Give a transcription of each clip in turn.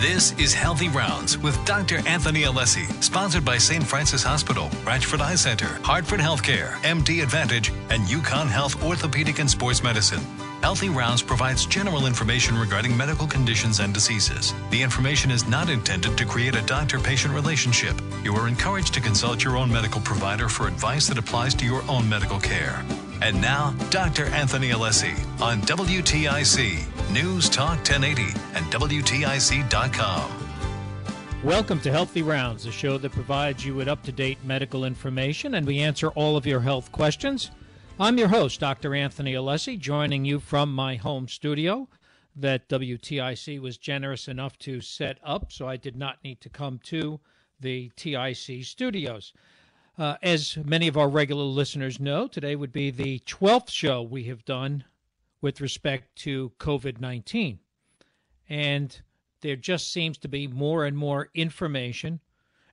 This is Healthy Rounds with Dr. Anthony Alessi, sponsored by St. Francis Hospital, Branford Eye Center, Hartford Healthcare, MD Advantage, and UConn Health Orthopedic and Sports Medicine. Healthy Rounds provides general information regarding medical conditions and diseases. The information is not intended to create a doctor patient relationship. You are encouraged to consult your own medical provider for advice that applies to your own medical care. And now, Dr. Anthony Alessi on WTIC, News Talk 1080, and WTIC.com. Welcome to Healthy Rounds, a show that provides you with up to date medical information and we answer all of your health questions. I'm your host, Dr. Anthony Alessi, joining you from my home studio that WTIC was generous enough to set up, so I did not need to come to the TIC studios. Uh, as many of our regular listeners know, today would be the 12th show we have done with respect to COVID 19. And there just seems to be more and more information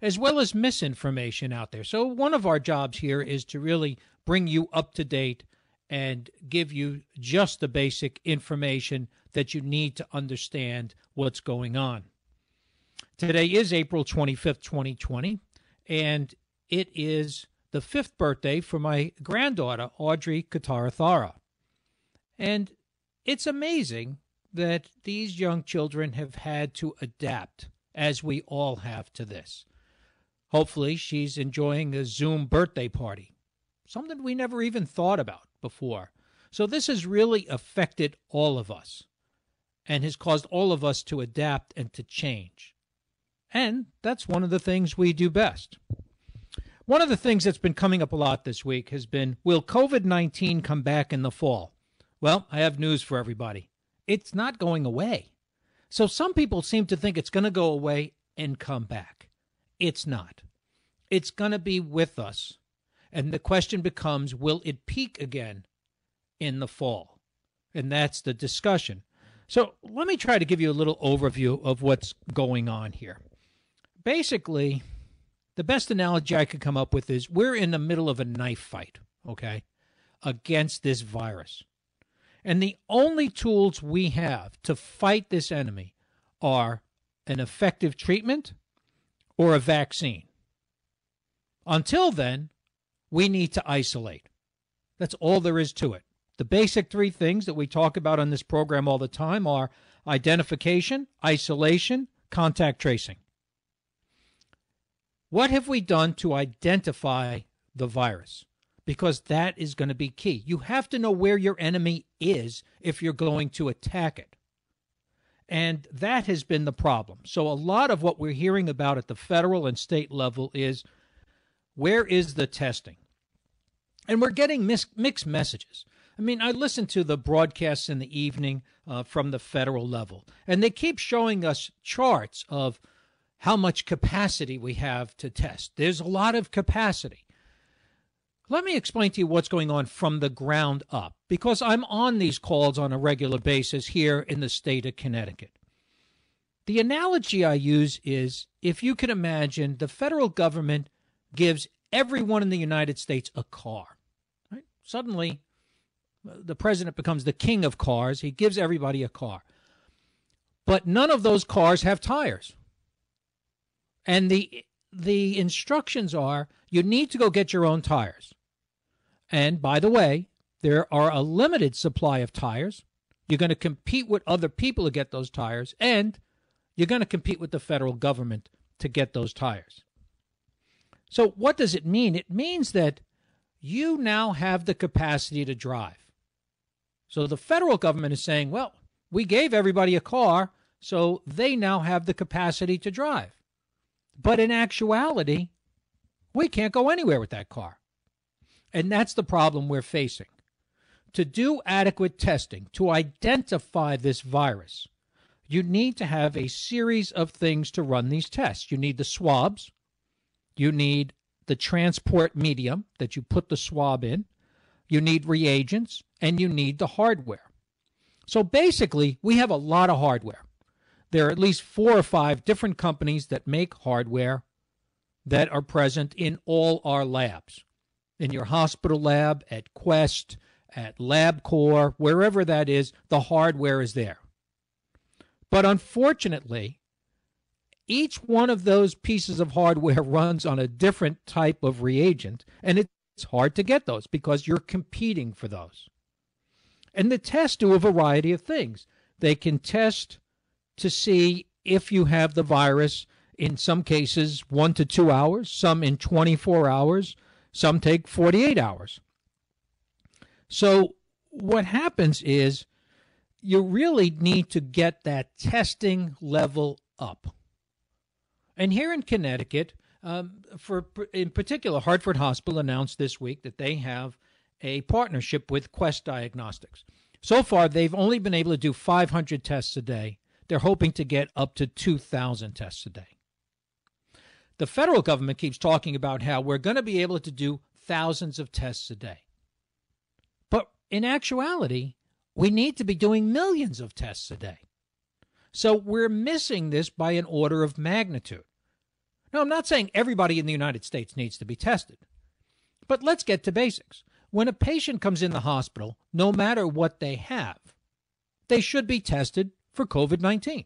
as well as misinformation out there. So, one of our jobs here is to really bring you up to date and give you just the basic information that you need to understand what's going on. Today is April 25th, 2020, and it is the fifth birthday for my granddaughter, Audrey Katarathara. And it's amazing that these young children have had to adapt, as we all have, to this. Hopefully, she's enjoying a Zoom birthday party, something we never even thought about before. So, this has really affected all of us and has caused all of us to adapt and to change. And that's one of the things we do best. One of the things that's been coming up a lot this week has been Will COVID 19 come back in the fall? Well, I have news for everybody. It's not going away. So some people seem to think it's going to go away and come back. It's not. It's going to be with us. And the question becomes will it peak again in the fall? And that's the discussion. So let me try to give you a little overview of what's going on here. Basically, the best analogy I could come up with is we're in the middle of a knife fight, okay, against this virus. And the only tools we have to fight this enemy are an effective treatment or a vaccine. Until then, we need to isolate. That's all there is to it. The basic three things that we talk about on this program all the time are identification, isolation, contact tracing. What have we done to identify the virus? Because that is going to be key. You have to know where your enemy is if you're going to attack it. And that has been the problem. So, a lot of what we're hearing about at the federal and state level is where is the testing? And we're getting mis- mixed messages. I mean, I listen to the broadcasts in the evening uh, from the federal level, and they keep showing us charts of how much capacity we have to test. There's a lot of capacity. Let me explain to you what's going on from the ground up because I'm on these calls on a regular basis here in the state of Connecticut. The analogy I use is if you can imagine the federal government gives everyone in the United States a car. Right? Suddenly, the president becomes the king of cars. He gives everybody a car. But none of those cars have tires. And the the instructions are you need to go get your own tires. And by the way, there are a limited supply of tires. You're going to compete with other people to get those tires, and you're going to compete with the federal government to get those tires. So, what does it mean? It means that you now have the capacity to drive. So, the federal government is saying, well, we gave everybody a car, so they now have the capacity to drive. But in actuality, we can't go anywhere with that car. And that's the problem we're facing. To do adequate testing, to identify this virus, you need to have a series of things to run these tests. You need the swabs, you need the transport medium that you put the swab in, you need reagents, and you need the hardware. So basically, we have a lot of hardware there are at least four or five different companies that make hardware that are present in all our labs. In your hospital lab, at Quest, at LabCorp, wherever that is, the hardware is there. But unfortunately, each one of those pieces of hardware runs on a different type of reagent, and it's hard to get those because you're competing for those. And the tests do a variety of things. They can test to see if you have the virus in some cases one to two hours, some in 24 hours, some take 48 hours. So, what happens is you really need to get that testing level up. And here in Connecticut, um, for in particular, Hartford Hospital announced this week that they have a partnership with Quest Diagnostics. So far, they've only been able to do 500 tests a day. They're hoping to get up to 2,000 tests a day. The federal government keeps talking about how we're going to be able to do thousands of tests a day. But in actuality, we need to be doing millions of tests a day. So we're missing this by an order of magnitude. Now, I'm not saying everybody in the United States needs to be tested, but let's get to basics. When a patient comes in the hospital, no matter what they have, they should be tested for COVID 19.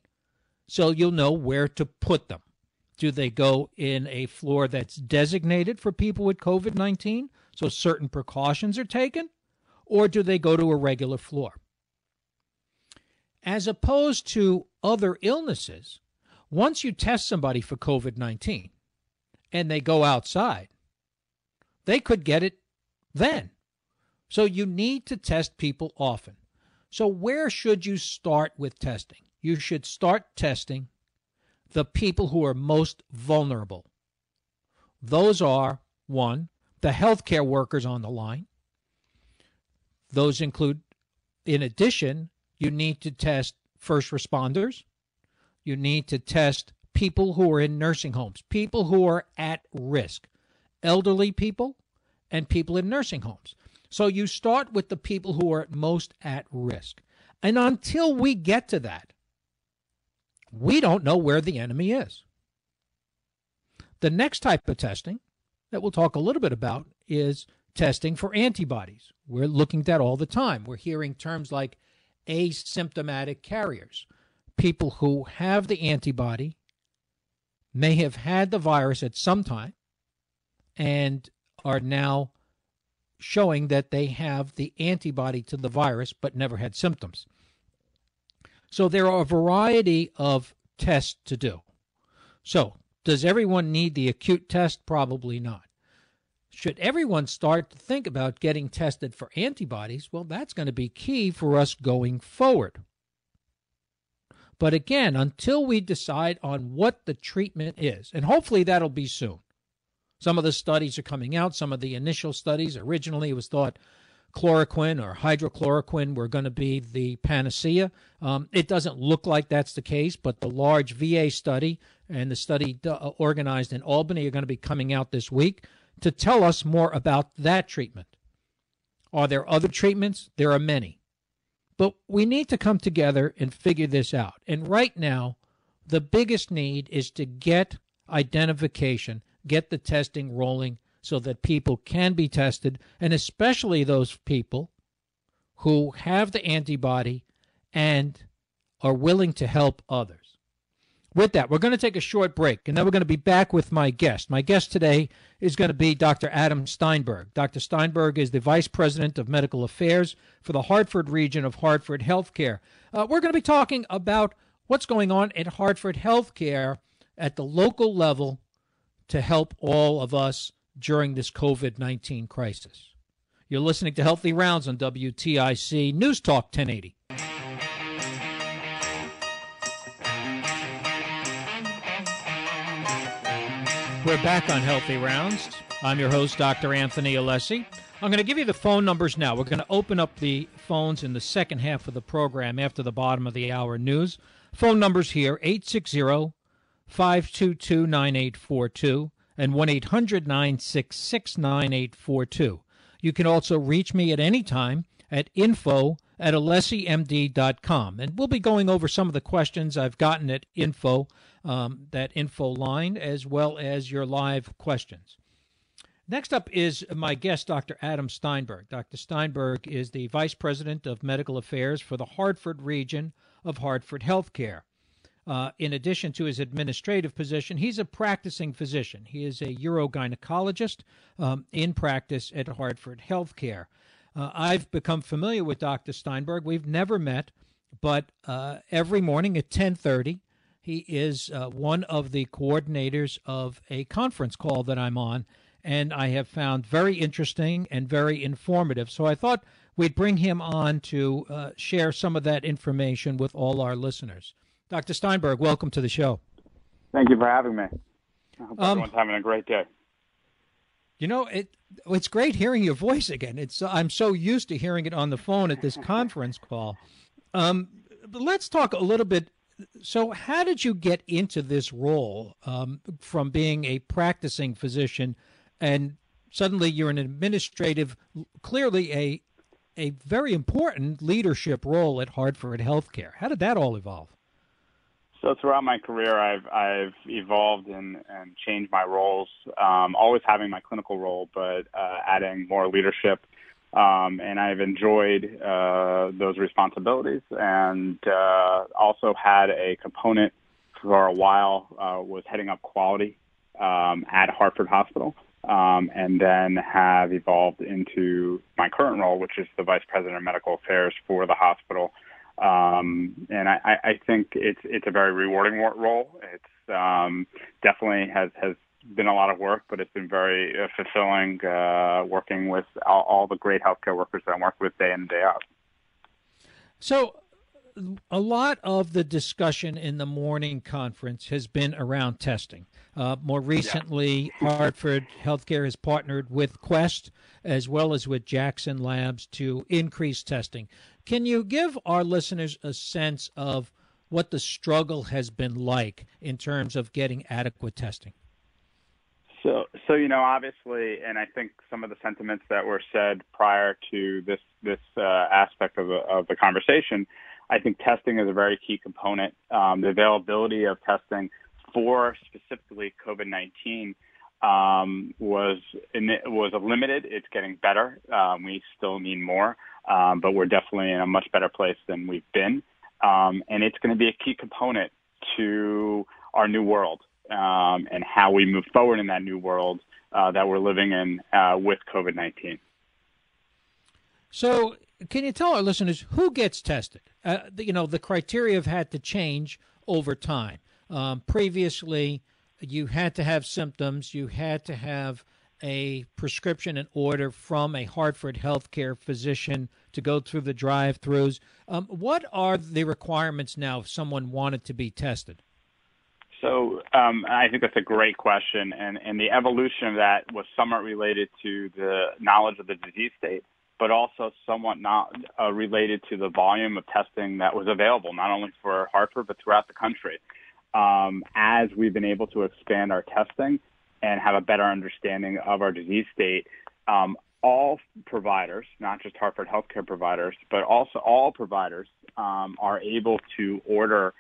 So you'll know where to put them. Do they go in a floor that's designated for people with COVID 19, so certain precautions are taken? Or do they go to a regular floor? As opposed to other illnesses, once you test somebody for COVID 19 and they go outside, they could get it then. So you need to test people often. So, where should you start with testing? You should start testing the people who are most vulnerable. Those are one, the healthcare workers on the line. Those include, in addition, you need to test first responders. You need to test people who are in nursing homes, people who are at risk, elderly people, and people in nursing homes. So you start with the people who are most at risk. And until we get to that, we don't know where the enemy is. The next type of testing that we'll talk a little bit about is testing for antibodies. We're looking at that all the time. We're hearing terms like asymptomatic carriers, people who have the antibody, may have had the virus at some time, and are now showing that they have the antibody to the virus but never had symptoms. So there are a variety of tests to do. So, does everyone need the acute test? Probably not. Should everyone start to think about getting tested for antibodies? Well, that's going to be key for us going forward. But again, until we decide on what the treatment is, and hopefully that'll be soon. Some of the studies are coming out. Some of the initial studies, originally it was thought chloroquine or hydrochloroquine were going to be the panacea. Um, it doesn't look like that's the case, but the large VA study and the study uh, organized in Albany are going to be coming out this week to tell us more about that treatment. Are there other treatments? There are many. But we need to come together and figure this out. And right now, the biggest need is to get identification get the testing rolling so that people can be tested, and especially those people who have the antibody and are willing to help others. With that, we're going to take a short break, and then we're going to be back with my guest. My guest today is going to be Dr. Adam Steinberg. Dr. Steinberg is the Vice President of Medical Affairs for the Hartford region of Hartford Healthcare. Uh, we're going to be talking about what's going on at Hartford Healthcare at the local level to help all of us during this COVID 19 crisis. You're listening to Healthy Rounds on WTIC News Talk 1080. We're back on Healthy Rounds. I'm your host, Dr. Anthony Alessi. I'm going to give you the phone numbers now. We're going to open up the phones in the second half of the program after the bottom of the hour news. Phone numbers here 860 522 9842 and 1 800 966 9842. You can also reach me at any time at info at alessimd.com. And we'll be going over some of the questions I've gotten at info, um, that info line, as well as your live questions. Next up is my guest, Dr. Adam Steinberg. Dr. Steinberg is the Vice President of Medical Affairs for the Hartford region of Hartford Healthcare. Uh, in addition to his administrative position, he's a practicing physician. He is a urogynecologist um, in practice at Hartford Healthcare. Uh, I've become familiar with Dr. Steinberg. We've never met, but uh, every morning at 10:30, he is uh, one of the coordinators of a conference call that I'm on, and I have found very interesting and very informative. So I thought we'd bring him on to uh, share some of that information with all our listeners. Dr. Steinberg, welcome to the show. Thank you for having me. I hope um, everyone's having a great day. You know, it it's great hearing your voice again. It's I'm so used to hearing it on the phone at this conference call. Um, but let's talk a little bit. So, how did you get into this role um, from being a practicing physician, and suddenly you're an administrative, clearly a a very important leadership role at Hartford Healthcare? How did that all evolve? So throughout my career, I've I've evolved and, and changed my roles. Um, always having my clinical role, but uh, adding more leadership. Um, and I've enjoyed uh, those responsibilities, and uh, also had a component for a while uh, was heading up quality um, at Hartford Hospital, um, and then have evolved into my current role, which is the vice president of medical affairs for the hospital. Um, and I, I think it's it's a very rewarding role. It's um, definitely has has been a lot of work, but it's been very uh, fulfilling uh, working with all, all the great healthcare workers that I work with day in and day out. So, a lot of the discussion in the morning conference has been around testing. Uh, more recently, yeah. Hartford Healthcare has partnered with Quest as well as with Jackson Labs to increase testing. Can you give our listeners a sense of what the struggle has been like in terms of getting adequate testing? So, so you know, obviously, and I think some of the sentiments that were said prior to this this uh, aspect of the, of the conversation, I think testing is a very key component. Um, the availability of testing for specifically COVID nineteen um, was was limited. It's getting better. Um, we still need more um, but we're definitely in a much better place than we've been. Um, and it's going to be a key component to our new world um, and how we move forward in that new world uh, that we're living in uh, with COVID 19. So, can you tell our listeners who gets tested? Uh, you know, the criteria have had to change over time. Um, previously, you had to have symptoms, you had to have a prescription and order from a Hartford healthcare physician to go through the drive throughs. Um, what are the requirements now if someone wanted to be tested? So um, I think that's a great question, and, and the evolution of that was somewhat related to the knowledge of the disease state, but also somewhat not uh, related to the volume of testing that was available, not only for Hartford but throughout the country. Um, as we've been able to expand our testing, and have a better understanding of our disease state, um, all providers, not just Hartford healthcare providers, but also all providers um, are able to order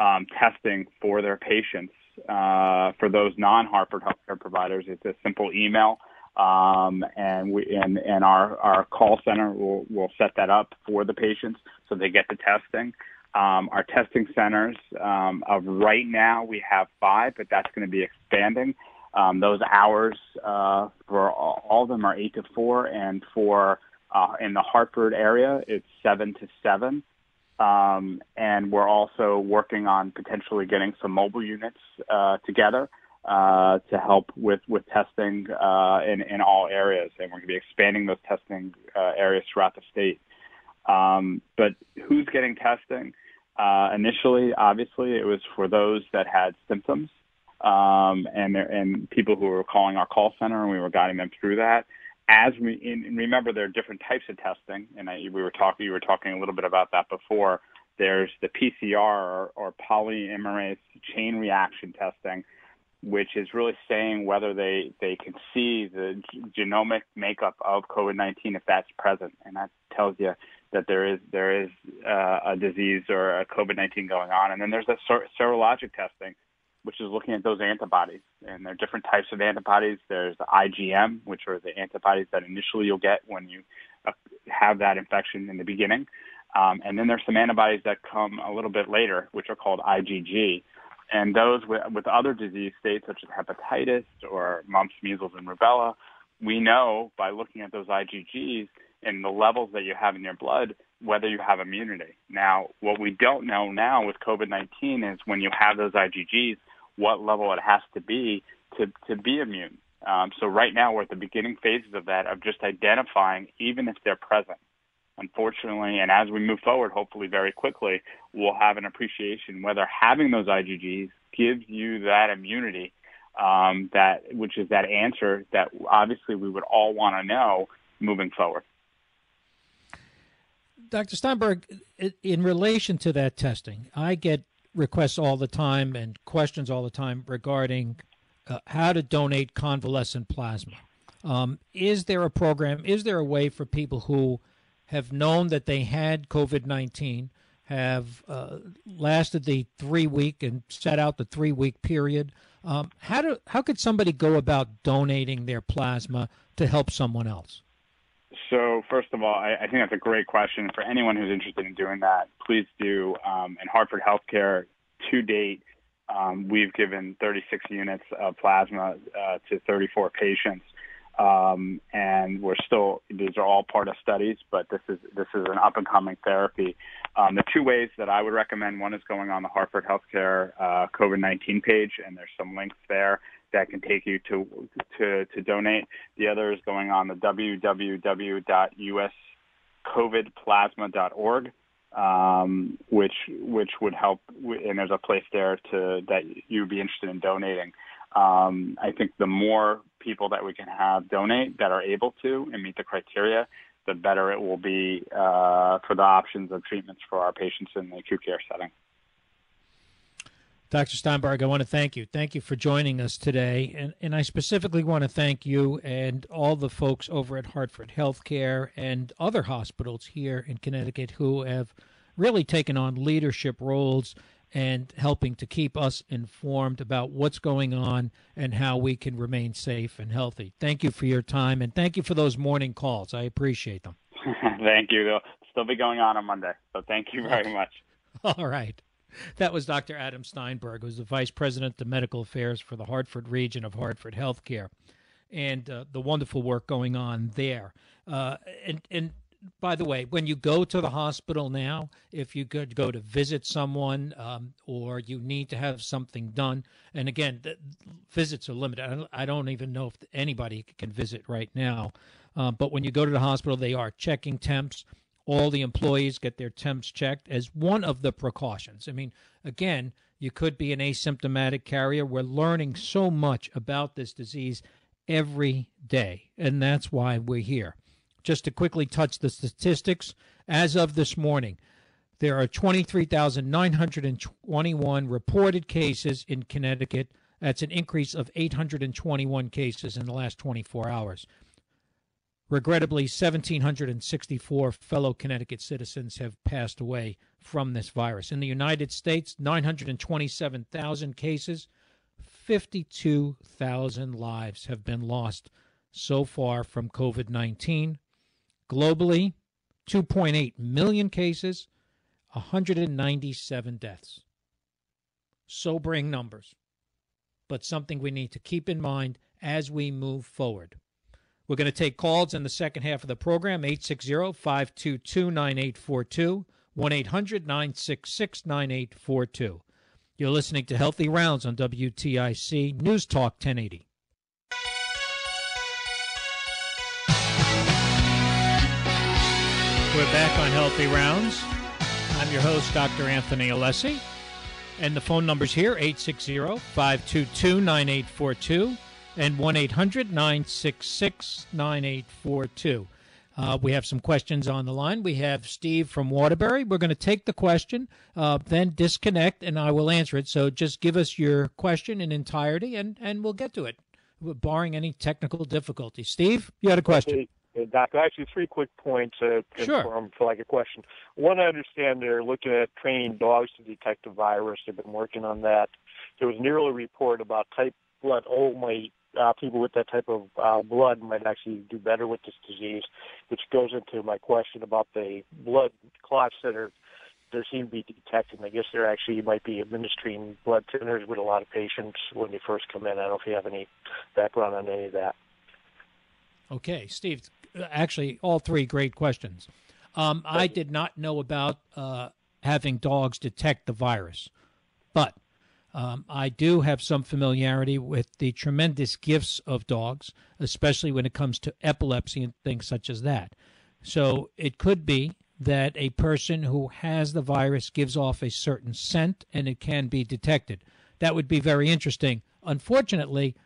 um, testing for their patients. Uh, for those non-Hartford healthcare providers, it's a simple email, um, and we and, and our our call center will will set that up for the patients so they get the testing. Um, our testing centers um, of right now we have five, but that's going to be expanding. Um, those hours uh, for all of them are eight to four, and for uh, in the Hartford area, it's seven to seven. Um, and we're also working on potentially getting some mobile units uh, together uh, to help with with testing uh, in in all areas, and we're going to be expanding those testing uh, areas throughout the state. Um, but who's getting testing? Uh, initially, obviously, it was for those that had symptoms um, and and people who were calling our call center, and we were guiding them through that. As we remember, there are different types of testing, and I, we were talking. You were talking a little bit about that before. There's the PCR or, or polymerase chain reaction testing, which is really saying whether they they can see the genomic makeup of COVID-19 if that's present, and that tells you that there is there is uh, a disease or a COVID-19 going on. And then there's the ser- serologic testing, which is looking at those antibodies. And there are different types of antibodies. There's the IgM, which are the antibodies that initially you'll get when you uh, have that infection in the beginning. Um, and then there's some antibodies that come a little bit later, which are called IgG. And those with, with other disease states such as hepatitis or mumps, measles, and rubella, we know by looking at those IgGs and the levels that you have in your blood whether you have immunity. Now, what we don't know now with COVID-19 is when you have those IgGs, what level it has to be to, to be immune. Um, so right now we're at the beginning phases of that, of just identifying even if they're present. Unfortunately, and as we move forward, hopefully very quickly, we'll have an appreciation whether having those IgGs gives you that immunity, um, that which is that answer that obviously we would all want to know moving forward. Dr. Steinberg, in relation to that testing, I get requests all the time and questions all the time regarding uh, how to donate convalescent plasma. Um, is there a program? Is there a way for people who have known that they had COVID 19, have uh, lasted the three week and set out the three week period? Um, how, do, how could somebody go about donating their plasma to help someone else? So first of all, I, I think that's a great question. For anyone who's interested in doing that, please do. Um, in Hartford Healthcare, to date, um, we've given 36 units of plasma uh, to 34 patients, um, and we're still. These are all part of studies, but this is this is an up and coming therapy. Um, the two ways that I would recommend: one is going on the Hartford Healthcare uh, COVID-19 page, and there's some links there that can take you to to to donate. The other is going on the www.uscovidplasma.org, um, which which would help. And there's a place there to that you'd be interested in donating. Um, I think the more people that we can have donate that are able to and meet the criteria, the better it will be uh, for the options of treatments for our patients in the acute care setting. Dr. Steinberg, I want to thank you. Thank you for joining us today. And, and I specifically want to thank you and all the folks over at Hartford Healthcare and other hospitals here in Connecticut who have really taken on leadership roles and helping to keep us informed about what's going on and how we can remain safe and healthy. Thank you for your time and thank you for those morning calls. I appreciate them. thank you. They'll still be going on on Monday. So thank you very much. All right. That was Dr. Adam Steinberg, who's the Vice President of Medical Affairs for the Hartford region of Hartford Healthcare, and uh, the wonderful work going on there. Uh, and, and by the way, when you go to the hospital now, if you could go to visit someone um, or you need to have something done, and again, visits are limited. I don't even know if anybody can visit right now. Uh, but when you go to the hospital, they are checking temps all the employees get their temps checked as one of the precautions. I mean, again, you could be an asymptomatic carrier. We're learning so much about this disease every day, and that's why we're here. Just to quickly touch the statistics, as of this morning, there are 23,921 reported cases in Connecticut. That's an increase of 821 cases in the last 24 hours. Regrettably, 1,764 fellow Connecticut citizens have passed away from this virus. In the United States, 927,000 cases, 52,000 lives have been lost so far from COVID 19. Globally, 2.8 million cases, 197 deaths. Sobering numbers, but something we need to keep in mind as we move forward. We're going to take calls in the second half of the program 860 522 9842, 1 800 966 9842. You're listening to Healthy Rounds on WTIC News Talk 1080. We're back on Healthy Rounds. I'm your host, Dr. Anthony Alessi. And the phone number's here 860 522 9842 and 1 800 966 9842. Uh, we have some questions on the line. We have Steve from Waterbury. We're going to take the question, uh, then disconnect, and I will answer it. So just give us your question in entirety, and, and we'll get to it, barring any technical difficulty. Steve, you had a question. Actually, three quick points uh, sure. for, for like a question. One, I understand they're looking at training dogs to detect the virus. They've been working on that. There was an earlier report about type blood O might uh, people with that type of uh, blood might actually do better with this disease, which goes into my question about the blood clots that are there seem to be detected. I guess there actually might be administering blood thinners with a lot of patients when they first come in. I don't know if you have any background on any of that. Okay, Steve. Actually, all three great questions. Um, I did not know about uh, having dogs detect the virus, but um, I do have some familiarity with the tremendous gifts of dogs, especially when it comes to epilepsy and things such as that. So it could be that a person who has the virus gives off a certain scent and it can be detected. That would be very interesting. Unfortunately,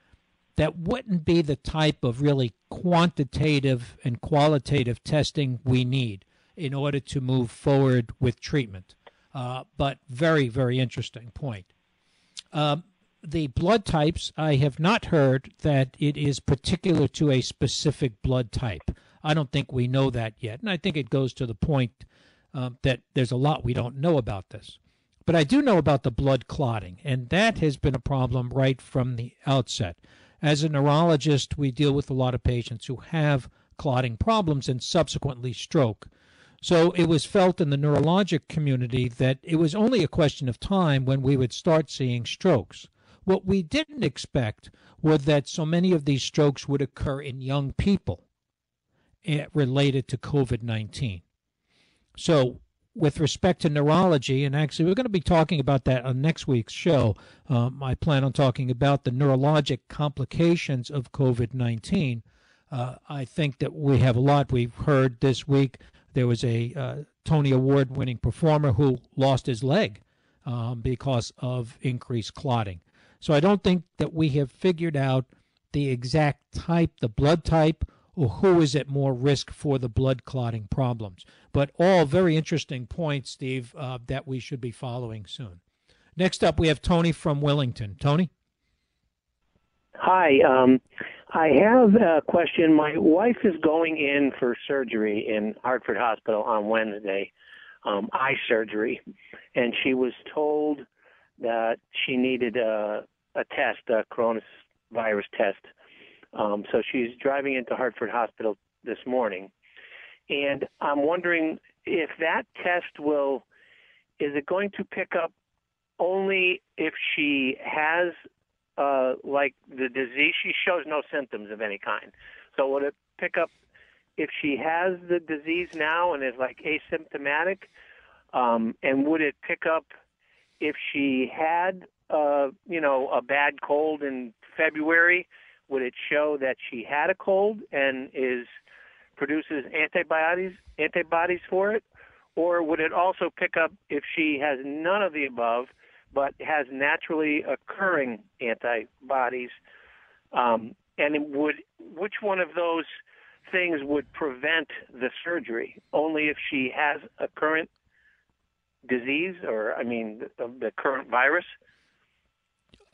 that wouldn't be the type of really quantitative and qualitative testing we need in order to move forward with treatment. Uh, but very, very interesting point. Um, the blood types, I have not heard that it is particular to a specific blood type. I don't think we know that yet. And I think it goes to the point uh, that there's a lot we don't know about this. But I do know about the blood clotting, and that has been a problem right from the outset. As a neurologist, we deal with a lot of patients who have clotting problems and subsequently stroke. So it was felt in the neurologic community that it was only a question of time when we would start seeing strokes. What we didn't expect was that so many of these strokes would occur in young people. Eh, related to COVID 19. So, with respect to neurology, and actually, we're going to be talking about that on next week's show. Um, I plan on talking about the neurologic complications of COVID 19. Uh, I think that we have a lot. We've heard this week there was a uh, Tony Award winning performer who lost his leg um, because of increased clotting. So I don't think that we have figured out the exact type, the blood type, or who is at more risk for the blood clotting problems. But all very interesting points, Steve, uh, that we should be following soon. Next up, we have Tony from Wellington. Tony? Hi. Um, I have a question. My wife is going in for surgery in Hartford Hospital on Wednesday, um, eye surgery, and she was told that she needed a, a test, a coronavirus test um, so she's driving into Hartford Hospital this morning, and I'm wondering if that test will is it going to pick up only if she has uh, like the disease? She shows no symptoms of any kind. So would it pick up if she has the disease now and is like asymptomatic? Um, and would it pick up if she had, uh, you know, a bad cold in February would it show that she had a cold and is produces antibodies antibodies for it, or would it also pick up if she has none of the above but has naturally occurring antibodies? Um, and would which one of those things would prevent the surgery? Only if she has a current disease, or I mean, the, the current virus.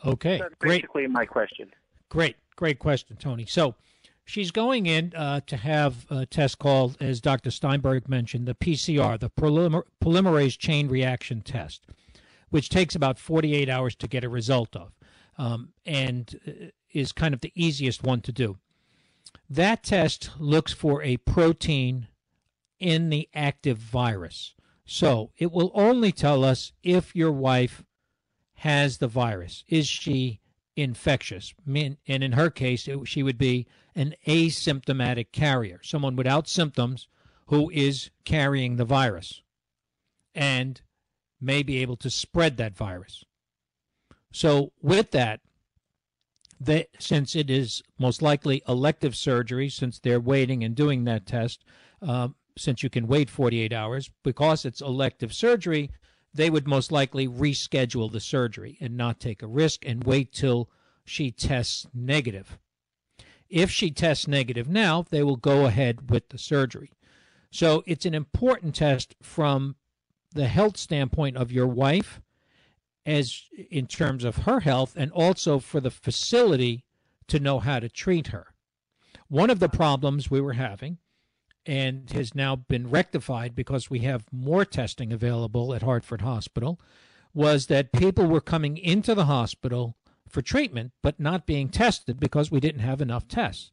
Okay, That's great. Basically, my question. Great, great question, Tony. So she's going in uh, to have a test called, as Dr. Steinberg mentioned, the PCR, the polymer- polymerase chain reaction test, which takes about 48 hours to get a result of um, and uh, is kind of the easiest one to do. That test looks for a protein in the active virus. So it will only tell us if your wife has the virus. Is she infectious. And in her case, it, she would be an asymptomatic carrier, someone without symptoms who is carrying the virus and may be able to spread that virus. So, with that, they, since it is most likely elective surgery, since they're waiting and doing that test, uh, since you can wait 48 hours, because it's elective surgery, they would most likely reschedule the surgery and not take a risk and wait till she tests negative. If she tests negative now, they will go ahead with the surgery. So it's an important test from the health standpoint of your wife as in terms of her health and also for the facility to know how to treat her. One of the problems we were having and has now been rectified because we have more testing available at Hartford Hospital, was that people were coming into the hospital for treatment, but not being tested because we didn't have enough tests.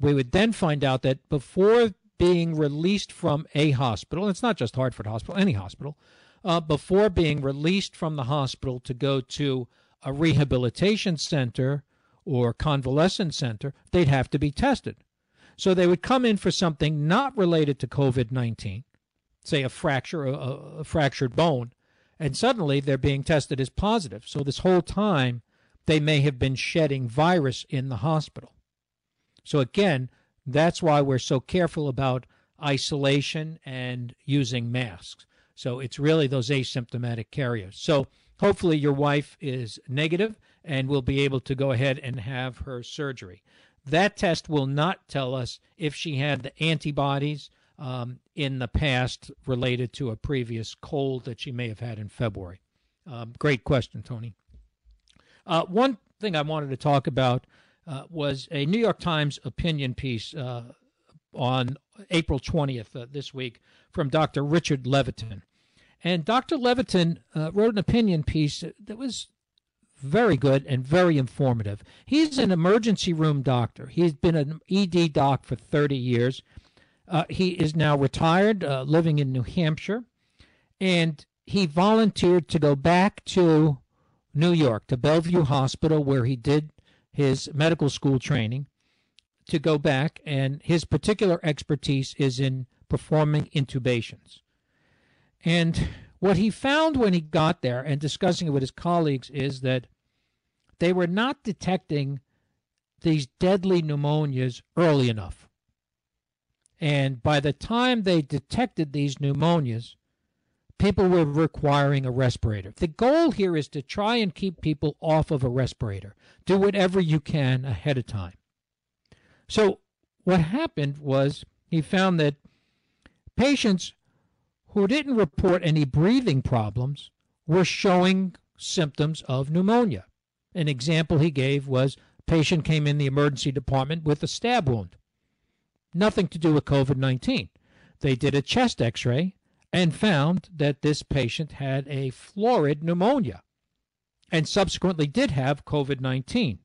We would then find out that before being released from a hospital, it's not just Hartford Hospital, any hospital, uh, before being released from the hospital to go to a rehabilitation center or convalescent center, they'd have to be tested. So they would come in for something not related to COVID 19, say a fracture, a, a fractured bone, and suddenly they're being tested as positive. So this whole time, they may have been shedding virus in the hospital. So again, that's why we're so careful about isolation and using masks. So it's really those asymptomatic carriers. So hopefully your wife is negative and will be able to go ahead and have her surgery. That test will not tell us if she had the antibodies um, in the past related to a previous cold that she may have had in February. Um, great question, Tony. Uh, one thing I wanted to talk about uh, was a New York Times opinion piece uh, on April 20th uh, this week from Dr. Richard Levitan. And Dr. Levitan uh, wrote an opinion piece that was very good and very informative. He's an emergency room doctor. He's been an ED doc for 30 years. Uh, he is now retired, living in New Hampshire, and he volunteered to go back to New York, to Bellevue Hospital, where he did his medical school training, to go back, and his particular expertise is in performing intubations. And what he found when he got there and discussing it with his colleagues is that they were not detecting these deadly pneumonias early enough. And by the time they detected these pneumonias, people were requiring a respirator. The goal here is to try and keep people off of a respirator. Do whatever you can ahead of time. So, what happened was he found that patients who didn't report any breathing problems were showing symptoms of pneumonia. An example he gave was a patient came in the emergency department with a stab wound. Nothing to do with COVID-19. They did a chest x-ray and found that this patient had a florid pneumonia and subsequently did have COVID-19.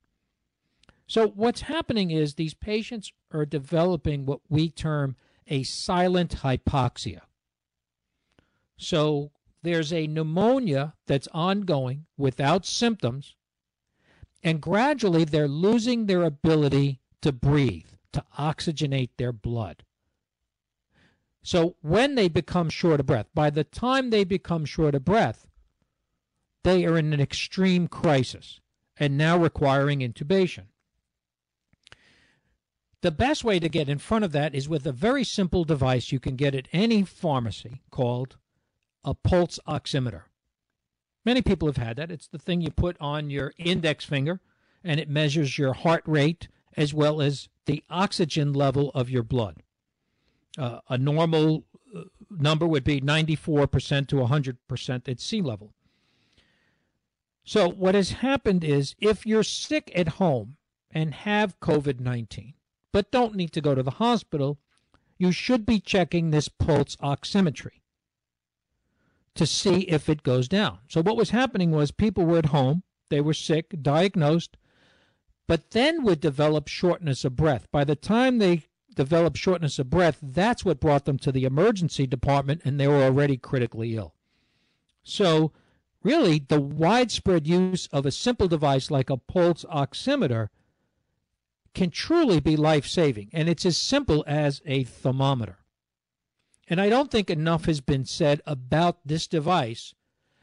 So what's happening is these patients are developing what we term a silent hypoxia. So there's a pneumonia that's ongoing without symptoms, and gradually they're losing their ability to breathe, to oxygenate their blood. So when they become short of breath, by the time they become short of breath, they are in an extreme crisis and now requiring intubation. The best way to get in front of that is with a very simple device you can get at any pharmacy called a pulse oximeter. Many people have had that. It's the thing you put on your index finger and it measures your heart rate as well as the oxygen level of your blood. Uh, a normal uh, number would be 94% to 100% at sea level. So, what has happened is if you're sick at home and have COVID 19, but don't need to go to the hospital, you should be checking this pulse oximetry to see if it goes down. So what was happening was people were at home, they were sick, diagnosed, but then would develop shortness of breath. By the time they developed shortness of breath, that's what brought them to the emergency department and they were already critically ill. So really the widespread use of a simple device like a pulse oximeter can truly be life-saving and it's as simple as a thermometer. And I don't think enough has been said about this device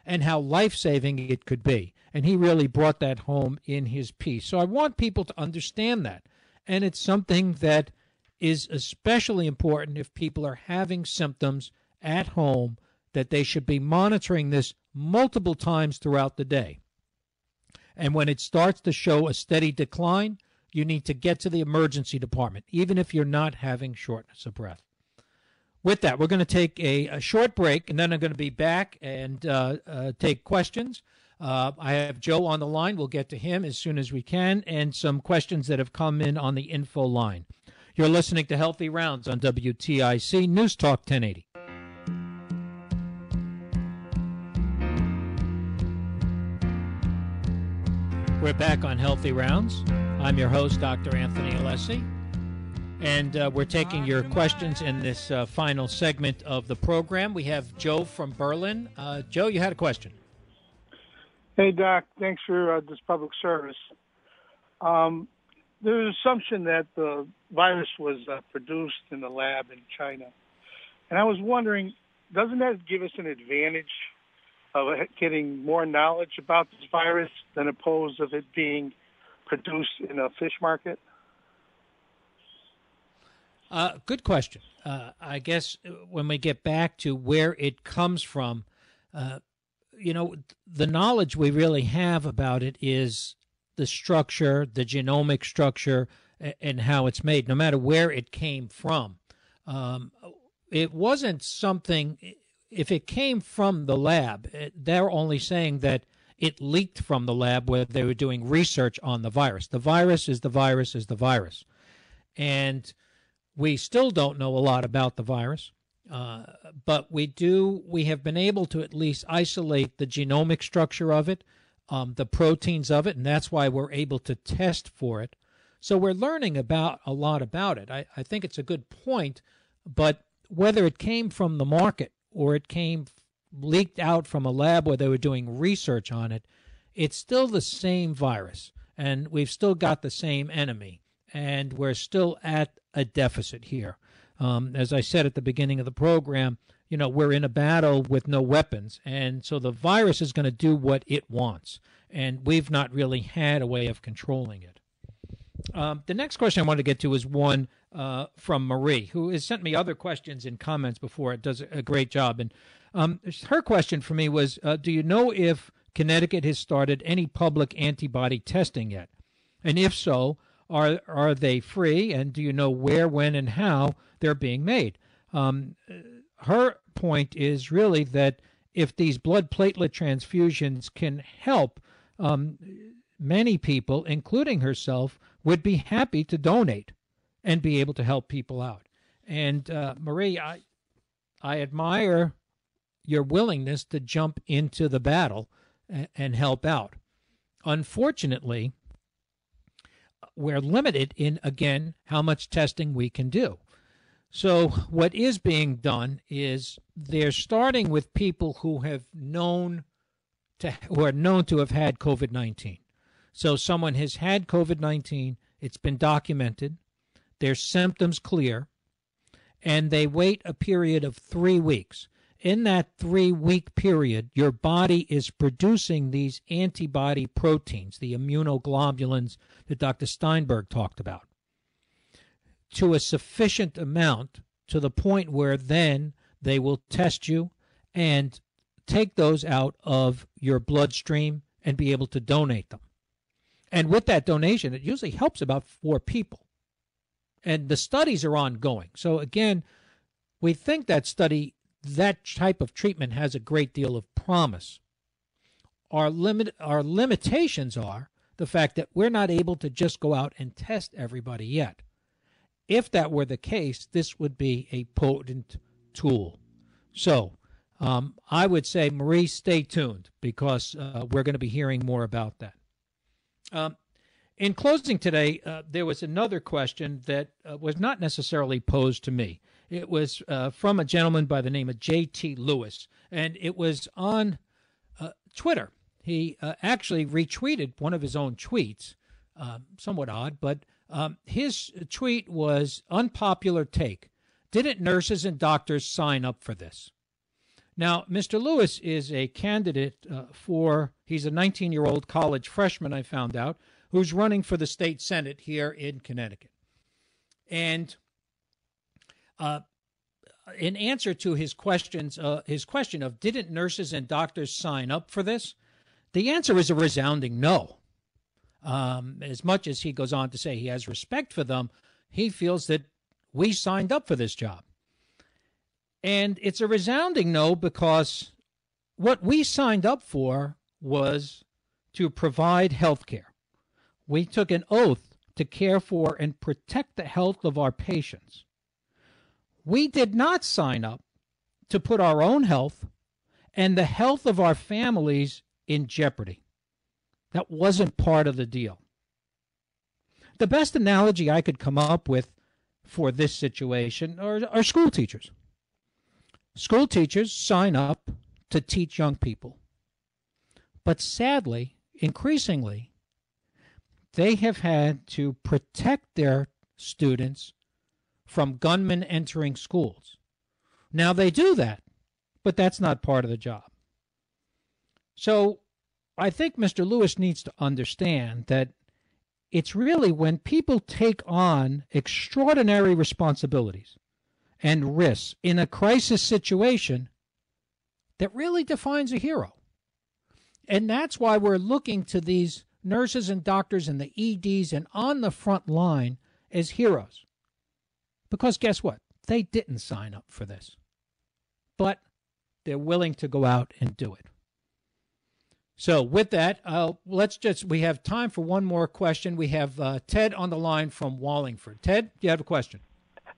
and how life saving it could be. And he really brought that home in his piece. So I want people to understand that. And it's something that is especially important if people are having symptoms at home that they should be monitoring this multiple times throughout the day. And when it starts to show a steady decline, you need to get to the emergency department, even if you're not having shortness of breath with that, we're going to take a, a, short break, and then I'm going to be back and uh, uh, take questions. Uh, I have Joe on the line. We'll get to him as soon as we can, and some questions that have come in on the info line. You're listening to Healthy Rounds on WTIC News Talk 1080. We're back on Healthy Rounds. I'm your host, Dr. Anthony Alessi, and uh, we're taking your questions in this uh, final segment of the program. We have Joe from Berlin. Uh, Joe, you had a question. Hey, Doc. Thanks for uh, this public service. Um, there's an assumption that the virus was uh, produced in the lab in China. And I was wondering, doesn't that give us an advantage of getting more knowledge about this virus than opposed of it being produced in a fish market? Uh, good question. Uh, I guess when we get back to where it comes from, uh, you know, the knowledge we really have about it is the structure, the genomic structure, and how it's made, no matter where it came from. Um, it wasn't something if it came from the lab, eh, they're only saying that it leaked from the lab where they were doing research on the virus. The virus is the virus is the virus. And we still don't know a lot about the virus, uh, but we do, we have been able to at least isolate the genomic structure of it, um, the proteins of it, and that's why we're able to test for it. So we're learning about a lot about it. I, I think it's a good point, but whether it came from the market or it came leaked out from a lab where they were doing research on it, it's still the same virus. And we've still got the same enemy. And we're still at a deficit here. Um, as I said at the beginning of the program, you know, we're in a battle with no weapons. And so the virus is going to do what it wants. And we've not really had a way of controlling it. Um, the next question I want to get to is one uh, from Marie, who has sent me other questions and comments before. It does a great job. And um, her question for me was uh, Do you know if Connecticut has started any public antibody testing yet? And if so, are, are they free? And do you know where, when, and how they're being made? Um, her point is really that if these blood platelet transfusions can help, um, many people, including herself, would be happy to donate and be able to help people out. And uh, Marie, I I admire your willingness to jump into the battle and, and help out. Unfortunately, we're limited in again how much testing we can do. So what is being done is they're starting with people who have known to who are known to have had COVID-19. So someone has had COVID-19, it's been documented, their symptoms clear, and they wait a period of three weeks. In that three week period, your body is producing these antibody proteins, the immunoglobulins that Dr. Steinberg talked about, to a sufficient amount to the point where then they will test you and take those out of your bloodstream and be able to donate them. And with that donation, it usually helps about four people and the studies are ongoing. So again, we think that study, that type of treatment has a great deal of promise. Our limit, our limitations are the fact that we're not able to just go out and test everybody yet. If that were the case, this would be a potent tool. So, um, I would say, Marie, stay tuned because uh, we're going to be hearing more about that. Um, in closing today, uh, there was another question that uh, was not necessarily posed to me. It was uh, from a gentleman by the name of J.T. Lewis, and it was on uh, Twitter. He uh, actually retweeted one of his own tweets, um, somewhat odd, but um, his tweet was unpopular take. Didn't nurses and doctors sign up for this? Now, Mr. Lewis is a candidate uh, for, he's a 19 year old college freshman, I found out who's running for the state senate here in Connecticut. And uh, in answer to his questions, uh, his question of didn't nurses and doctors sign up for this, the answer is a resounding no. Um, as much as he goes on to say he has respect for them, he feels that we signed up for this job. And it's a resounding no because what we signed up for was to provide health care we took an oath to care for and protect the health of our patients. We did not sign up to put our own health and the health of our families in jeopardy. That wasn't part of the deal. The best analogy I could come up with for this situation are, are school teachers. School teachers sign up to teach young people. But sadly, increasingly, they have had to protect their students from gunmen entering schools. Now, they do that, but that's not part of the job. So I think Mr. Lewis needs to understand that it's really when people take on extraordinary responsibilities and risks in a crisis situation that really defines a hero. And that's why we're looking to these nurses and doctors and the EDs and on the front line as heroes. Because guess what? They didn't sign up for this. But they're willing to go out and do it. So with that, uh, let's just we have time for one more question. We have uh, Ted on the line from Wallingford. Ted, do you have a question?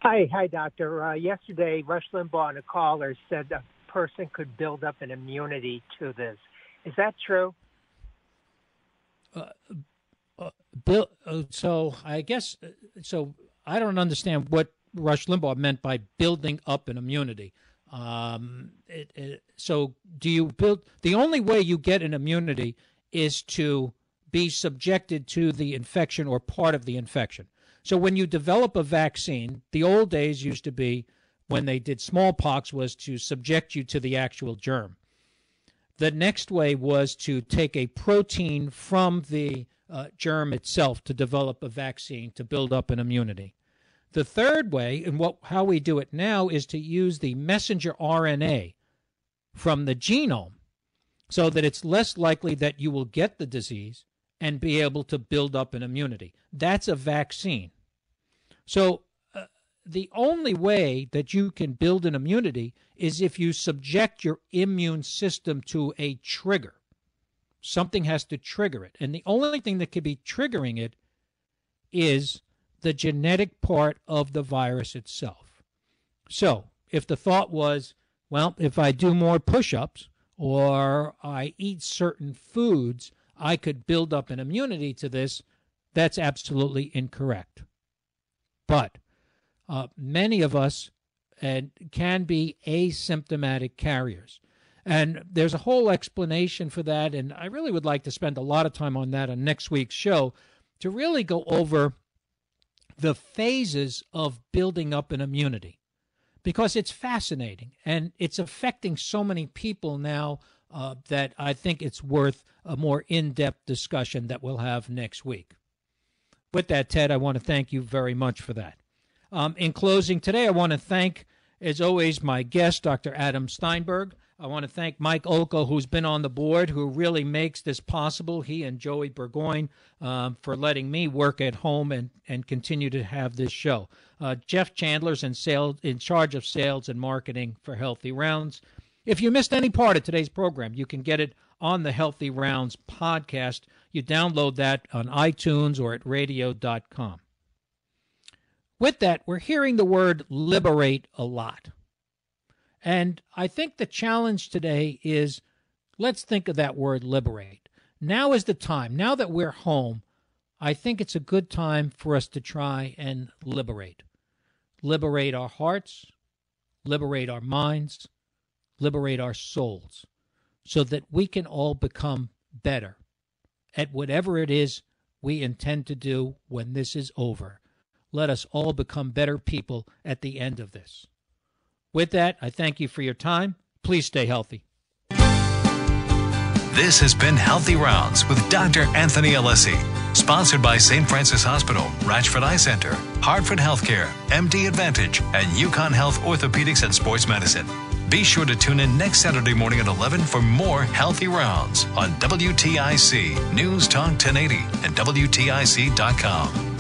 Hi, hi, doctor. Uh, yesterday, Rush Limbaugh on a caller said a person could build up an immunity to this. Is that true? Uh, uh, Bill, uh, so I guess so. I don't understand what Rush Limbaugh meant by building up an immunity. Um, it, it, so, do you build the only way you get an immunity is to be subjected to the infection or part of the infection. So, when you develop a vaccine, the old days used to be when they did smallpox was to subject you to the actual germ. The next way was to take a protein from the uh, germ itself to develop a vaccine to build up an immunity. The third way, and what how we do it now, is to use the messenger RNA from the genome so that it's less likely that you will get the disease and be able to build up an immunity. That's a vaccine. So uh, the only way that you can build an immunity is if you subject your immune system to a trigger. Something has to trigger it. And the only thing that could be triggering it is the genetic part of the virus itself. So, if the thought was, well, if I do more push ups or I eat certain foods, I could build up an immunity to this, that's absolutely incorrect. But uh, many of us and can be asymptomatic carriers. And there's a whole explanation for that. And I really would like to spend a lot of time on that on next week's show to really go over the phases of building up an immunity because it's fascinating and it's affecting so many people now uh, that I think it's worth a more in depth discussion that we'll have next week. With that, Ted, I want to thank you very much for that. Um, in closing today, I want to thank, as always, my guest, Dr. Adam Steinberg. I want to thank Mike Olko, who's been on the board, who really makes this possible. He and Joey Burgoyne um, for letting me work at home and, and continue to have this show. Uh, Jeff Chandler's in sales in charge of sales and marketing for Healthy Rounds. If you missed any part of today's program, you can get it on the Healthy Rounds podcast. You download that on iTunes or at radio.com. With that, we're hearing the word liberate a lot. And I think the challenge today is let's think of that word liberate. Now is the time. Now that we're home, I think it's a good time for us to try and liberate. Liberate our hearts, liberate our minds, liberate our souls, so that we can all become better at whatever it is we intend to do when this is over. Let us all become better people at the end of this. With that, I thank you for your time. Please stay healthy. This has been Healthy Rounds with Dr. Anthony Alessi, sponsored by St. Francis Hospital, Ratchford Eye Center, Hartford Healthcare, MD Advantage, and UConn Health Orthopedics and Sports Medicine. Be sure to tune in next Saturday morning at 11 for more Healthy Rounds on WTIC News Talk 1080 and WTIC.com.